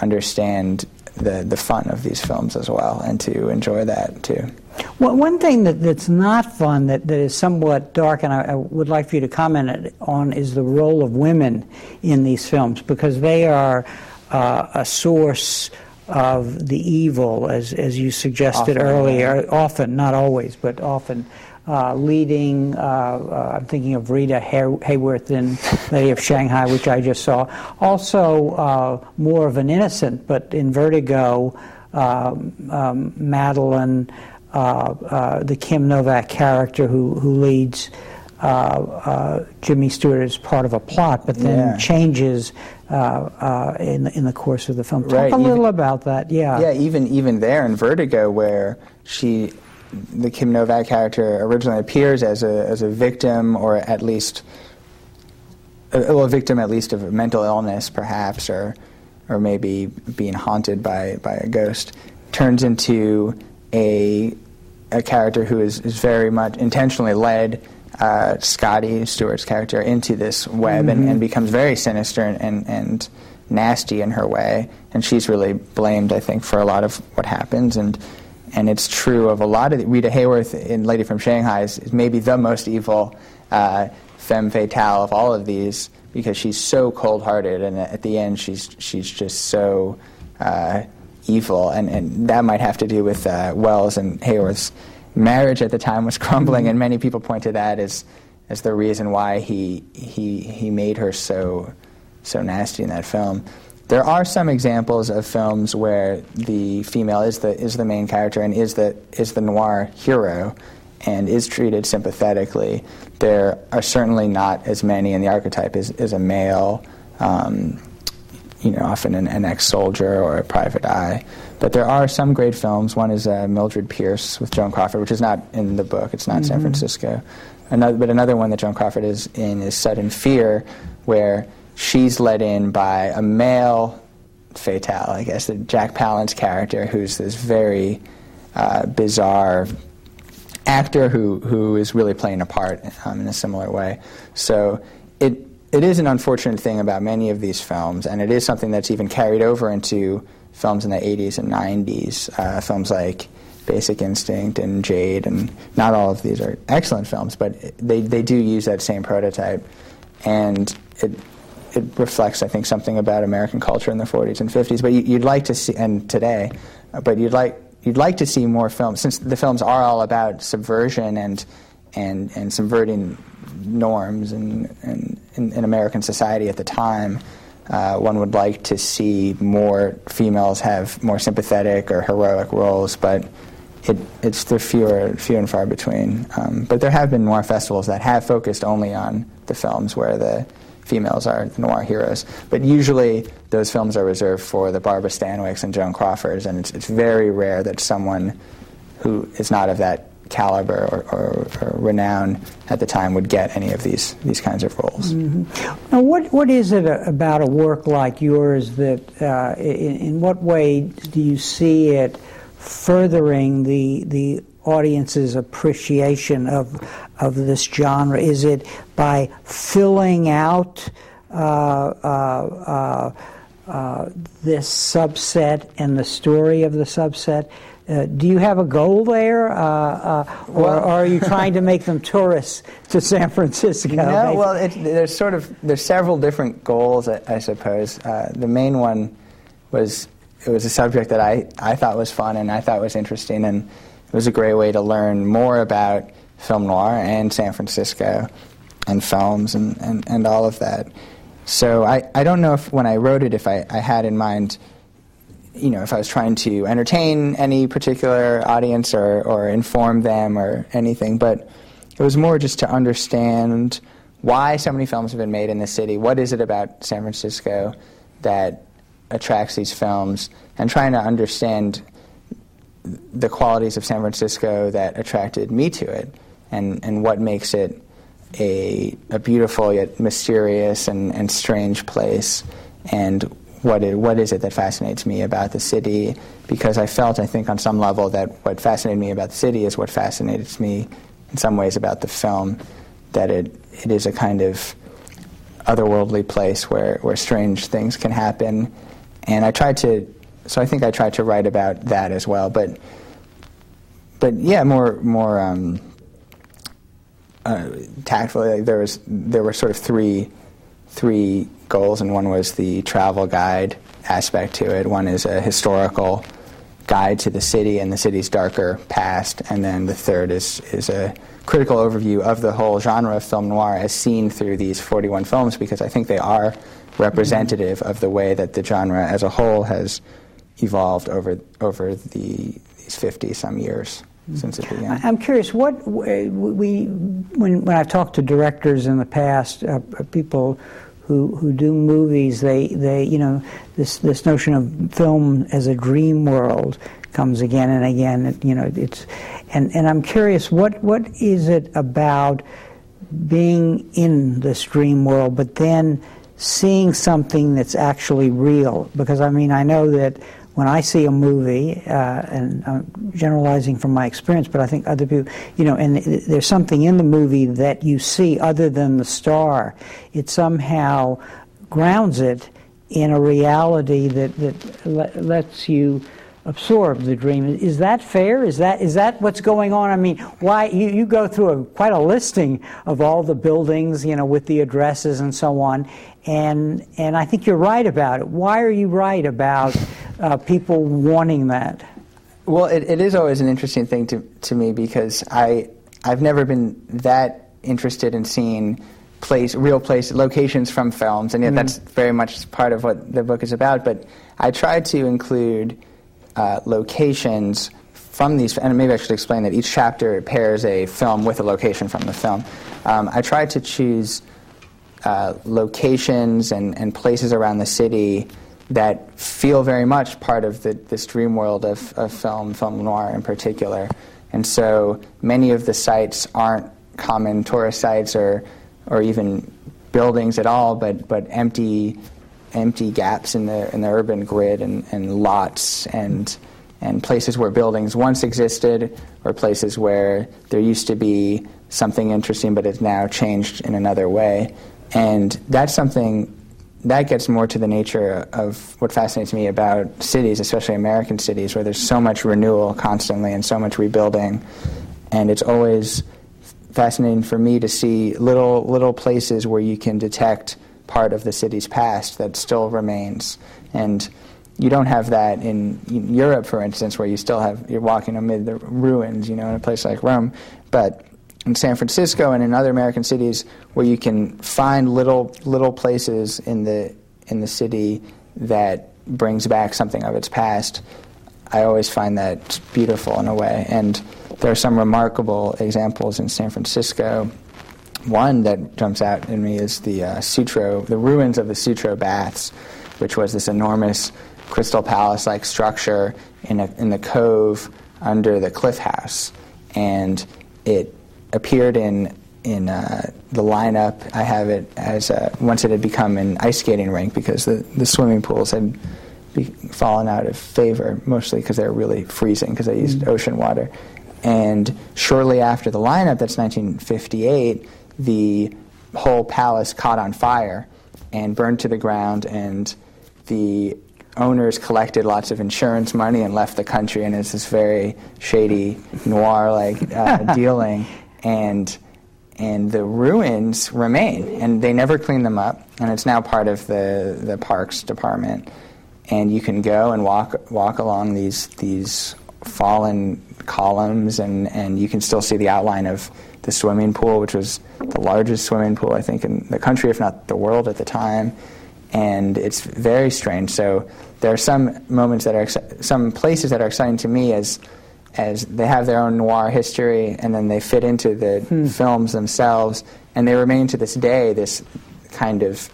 understand the, the fun of these films as well and to enjoy that too. Well, one thing that, that's not fun, that, that is somewhat dark, and I, I, would like for you to comment on, is the role of women in these films because they are uh, a source of the evil, as, as you suggested often, earlier. Yeah. Often, not always, but often. Uh, leading, uh, uh, I'm thinking of Rita Hay- Hayworth in Lady of Shanghai, which I just saw. Also, uh, more of an innocent, but in Vertigo, um, um, Madeleine. Uh, uh, the Kim Novak character who, who leads uh, Jimmy Stewart as part of a plot, but then yeah. changes in, in the course of the film. Talk right. a little even, about that, yeah. Yeah, even, even there in Vertigo, where she, the Kim Novak character, originally appears as a, as a victim or at least a, well, a victim at least of a mental illness, perhaps, or or maybe being haunted by, by a ghost, turns into a a character who is, is very much intentionally led uh, Scottie Stewart's character into this web mm-hmm. and, and, becomes very sinister and, and, and, nasty in her way. And she's really blamed, I think, for a lot of what happens. And and it's true of a lot of the, Rita Hayworth in Lady from Shanghai is, is maybe the most evil uh, femme fatale of all of these because she's so cold-hearted, and at the end she's she's just so. Uh, evil, and, and that might have to do with uh, Welles and Hayworth's marriage at the time was crumbling, mm-hmm. and many people point to that as as the reason why he he he made her so so nasty in that film. There are some examples of films where the female is the is the main character and is the is the noir hero and is treated sympathetically. There are certainly not as many, and the archetype is, is a male um, you know, often an, an ex-soldier or a private eye. But there are some great films. One is uh, Mildred Pierce with Joan Crawford, which is not in the book. It's not mm-hmm. San Francisco. Another, but another one that Joan Crawford is in is Sudden Fear, where she's led in by a male fatale, I guess, Jack Palance character, who's this very uh, bizarre actor who, who is really playing a part um, in a similar way. So it it is an unfortunate thing about many of these films, and it is something that's even carried over into films in the 80s and 90s. Uh, films like Basic Instinct and Jade, and not all of these are excellent films, but they, they do use that same prototype. And it, it reflects, I think, something about American culture in the 40s and 50s. But you, would like to see, and today, but you'd like, you'd like to see more films, since the films are all about subversion and, and, and subverting norms and, and in, in, American society at the time. Uh, one would like to see more females have more sympathetic or heroic roles, but it, it's they're fewer, few and far between. Um, but there have been more festivals that have focused only on the films where the females are the noir heroes. But usually those films are reserved for the Barbara Stanwycks and Joan Crawfords, and it's, it's very rare that someone who is not of that caliber or, or, or, renown at the time would get any of these these kinds of roles. Mm-hmm. Now, what what is it about a work like yours that, uh, in, in, what way do you see it furthering the the audience's appreciation of of this genre? Is it by filling out uh, uh, uh, uh this subset and the story of the subset? Uh, do you have a goal there, uh, uh, or, well, or, are you trying to make them tourists to San Francisco? No, well, it, there's sort of there's several different goals, I, I suppose. Uh, the main one was it was a subject that I, I thought was fun and I thought was interesting, and it was a great way to learn more about film noir and San Francisco and films and, and, and all of that. So I, I don't know if when I wrote it, if I, I had in mind you know, if I was trying to entertain any particular audience or, or inform them or anything, but it was more just to understand why so many films have been made in the city. What is it about San Francisco that attracts these films? And trying to understand the qualities of San Francisco that attracted me to it and, and what makes it a, a beautiful yet mysterious and, and strange place and what, it, what is it that fascinates me about the city because I felt, I think, on some level that what fascinated me about the city is what fascinates me in some ways about the film, that it, it is a kind of otherworldly place where, where strange things can happen. And I tried to, so I think I tried to write about that as well. But, but yeah, more, more um, uh, tactfully, there, was, there were sort of three, three goals, and one was the travel guide aspect to it. One is a historical guide to the city and the city's darker past, and then the third is is a critical overview of the whole genre of film noir as seen through these 41 films, because I think they are representative of the way that the genre as a whole has evolved over over the these 50 some years since it began. I'm curious, what we when when I've talked to directors in the past, uh, people who who do movies, they they you know this this notion of film as a dream world comes again and again. You know, it's and and I'm curious, what what is it about being in this dream world, but then seeing something that's actually real? Because I mean, I know that when I see a movie, uh, and I'm generalizing from my experience, but I think other people, you know, and there's something in the movie that you see other than the star, it somehow grounds it in a reality that, that le- lets you absorb the dream. Is that fair? Is that is that what's going on? I mean, why you, you go through a, quite a listing of all the buildings, you know, with the addresses and so on, and and I think you're right about it. Why are you right about uh, people wanting that? Well, it, it is always an interesting thing to to me because I I've never been that interested in seeing place real place locations from films, and yet mm-hmm. that's very much part of what the book is about. But I try to include uh, locations from these, and maybe I should explain that each chapter pairs a film with a location from the film. Um, I tried to choose uh, locations and, and places around the city that feel very much part of the, this dream world of, of film, film noir in particular. And so many of the sites aren't common tourist sites or, or even buildings at all, but, but empty empty gaps in the in the urban grid and, and lots and and places where buildings once existed or places where there used to be something interesting but it's now changed in another way. And that's something that gets more to the nature of what fascinates me about cities, especially American cities, where there's so much renewal constantly and so much rebuilding. And it's always fascinating for me to see little little places where you can detect part of the city's past that still remains. And you don't have that in, Europe, for instance, where you still have you're walking amid the ruins, you know, in a place like Rome. But in San Francisco and in other American cities, where you can find little little places in the in the city that brings back something of its past, I always find that beautiful in a way. And there are some remarkable examples in San Francisco one that jumps out in me is the uh, Sutro, the ruins of the Sutro Baths, which was this enormous crystal palace-like structure in, a, in the cove under the Cliff House, and it appeared in in uh, the lineup. I have it as a, once it had become an ice skating rink because the, the swimming pools had fallen out of favor, mostly because they were really freezing because they used mm-hmm. ocean water. And shortly after the lineup, that's 1958, the whole palace caught on fire and burned to the ground, and the owners collected lots of insurance money and left the country, and it's this very shady noir like uh, dealing. And and the ruins remain, and they never clean them up, and it's now part of the the parks department. And you can go and walk walk along these these fallen columns, and, and you can still see the outline of the swimming pool, which was the largest swimming pool I think in the country, if not the world at the time. And it's very strange. So there are some moments that are some places that are exciting to me as as they have their own noir history and then they fit into the hmm. films themselves and they remain to this day this kind of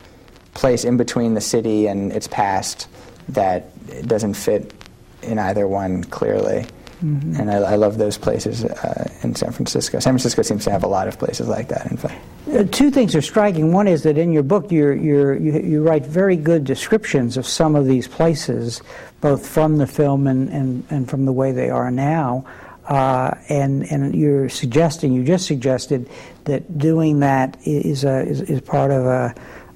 place in between the city and its past that doesn't fit in either one clearly. Mm-hmm. And I, I, love those places uh, in San Francisco. San Francisco seems to have a lot of places like that, in fact. Uh, two things are striking. One is that in your book, you're, you're, you, you write very good descriptions of some of these places, both from the film and, and, and from the way they are now. Uh, and, and you're suggesting, you just suggested, that doing that is, a, is, is part of a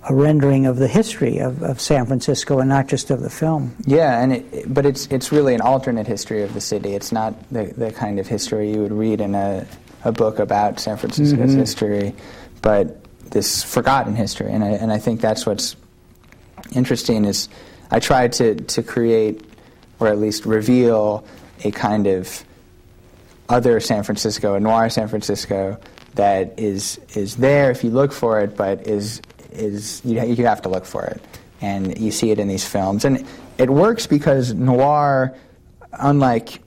a rendering of the history of, of San Francisco and not just of the film. Yeah, and it, but it's it's really an alternate history of the city. It's not the, the kind of history you would read in a, a book about San Francisco's mm-hmm. history, but this forgotten history. And I, and I think that's what's interesting is I tried to, to create or at least reveal a kind of other San Francisco, a noir San Francisco that is is there if you look for it, but is is you, you have to look for it, and you see it in these films, and it works because noir, unlike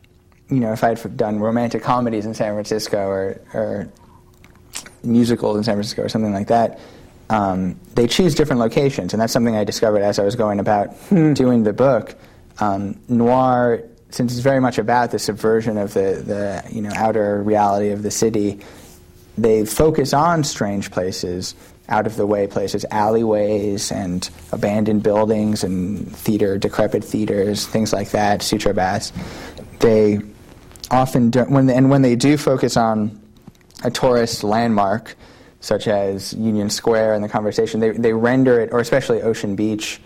you know if I had done romantic comedies in San Francisco or, or musicals in San Francisco or something like that. Um, they choose different locations, and that's something I discovered as I was going about hmm. doing the book. Um, noir, since it's very much about the subversion of the, the you know outer reality of the city, they focus on strange places out of the way places, alleyways and abandoned buildings and theater, decrepit theaters, things like that, Sutro baths. They often do, when they, and when they do focus on a tourist landmark such as Union Square and the conversation, they, they render it, or especially Ocean Beach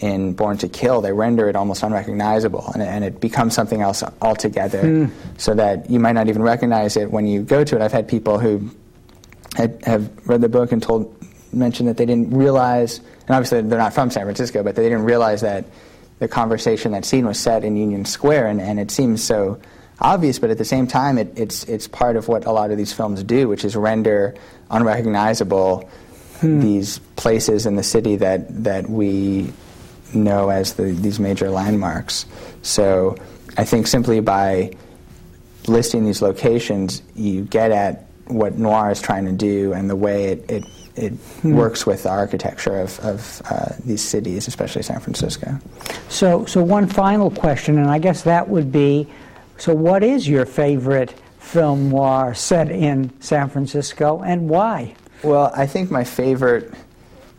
in Born to Kill, they render it almost unrecognizable and, and it becomes something else altogether mm. so that you might not even recognize it when you go to it. I've had people who had, have read the book and told mentioned that they didn't realize, and obviously they're not from San Francisco, but they didn't realize that the conversation, that scene was set in Union Square, and, and it seems so obvious, but at the same time, it, it's, it's part of what a lot of these films do, which is render unrecognizable hmm. these places in the city that, that we know as the, these major landmarks. So I think simply by listing these locations, you get at what noir is trying to do and the way it, it it hmm. works with the architecture of, of uh, these cities, especially San Francisco. So, so one final question, and I guess that would be, so what is your favorite film noir set in San Francisco, and why? Well, I think my favorite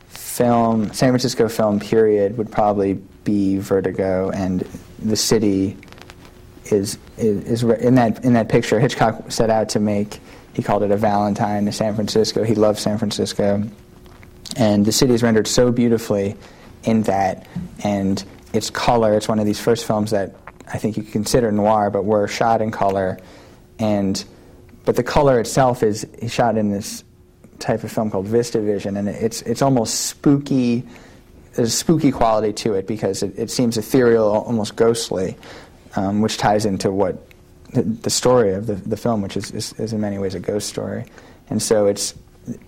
film, San Francisco film period, would probably be Vertigo, and the city is, is, is in that in that picture. Hitchcock set out to make he called it a Valentine to San Francisco. He loved San Francisco. And the city is rendered so beautifully in that. And its color, it's one of these first films that I think you could consider noir, but were shot in color. And but the color itself is shot in this type of film called VistaVision, and it's it's almost spooky. There's a spooky quality to it because it, it seems ethereal, almost ghostly, um, which ties into what the, story of the, the film, which is, is, is in many ways a ghost story. And so it's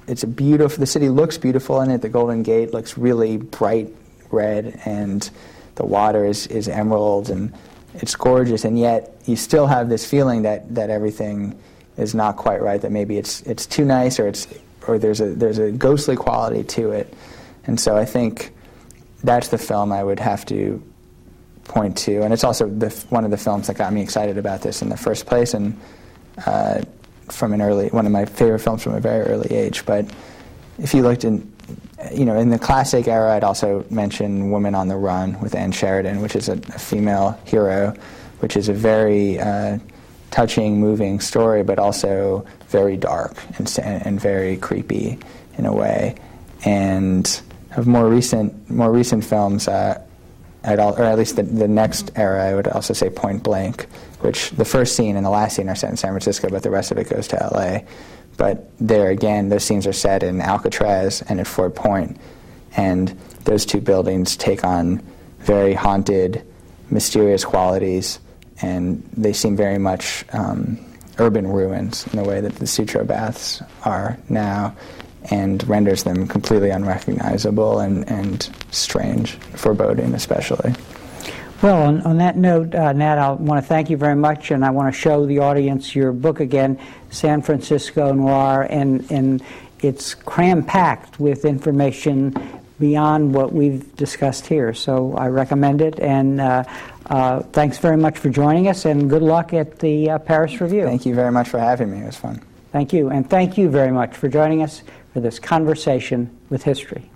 it's a beautiful. The city looks beautiful in it. The Golden Gate looks really bright red, and the water is, is emerald, and it's gorgeous. And yet, you still have this feeling that, that everything is not quite right. That maybe it's it's too nice, or it's or there's a there's a ghostly quality to it, and so I think that's the film I would have to point to, and it's also the, one of the films that got me excited about this in the first place, and uh, from an early one of my favorite films from a very early age. But if you looked in, you know, in the classic era, I'd also mention Woman on the Run with Ann Sheridan, which is a, a female hero, which is a very uh, touching, moving story, but also very dark and, and very creepy in a way. And of more recent, more recent films, uh, I'd all, or at least the, the next era, I would also say Point Blank, which the first scene and the last scene are set in San Francisco, but the rest of it goes to LA. But there again, those scenes are set in Alcatraz and at Fort Point, and those two buildings take on very haunted, mysterious qualities, and they seem very much um, urban ruins in the way that the Sutro baths are now and renders them completely unrecognizable and, and strange, foreboding especially. Well, on, on that note, uh, Nat, I want to thank you very much, and I want to show the audience your book again, San Francisco Noir, and, and it's cram packed with information beyond what we've discussed here. So I recommend it, and uh, uh, thanks very much for joining us, and good luck at the uh, Paris Review. Thank you very much for having me. It was fun. Thank you, and thank you very much for joining us for this conversation with history.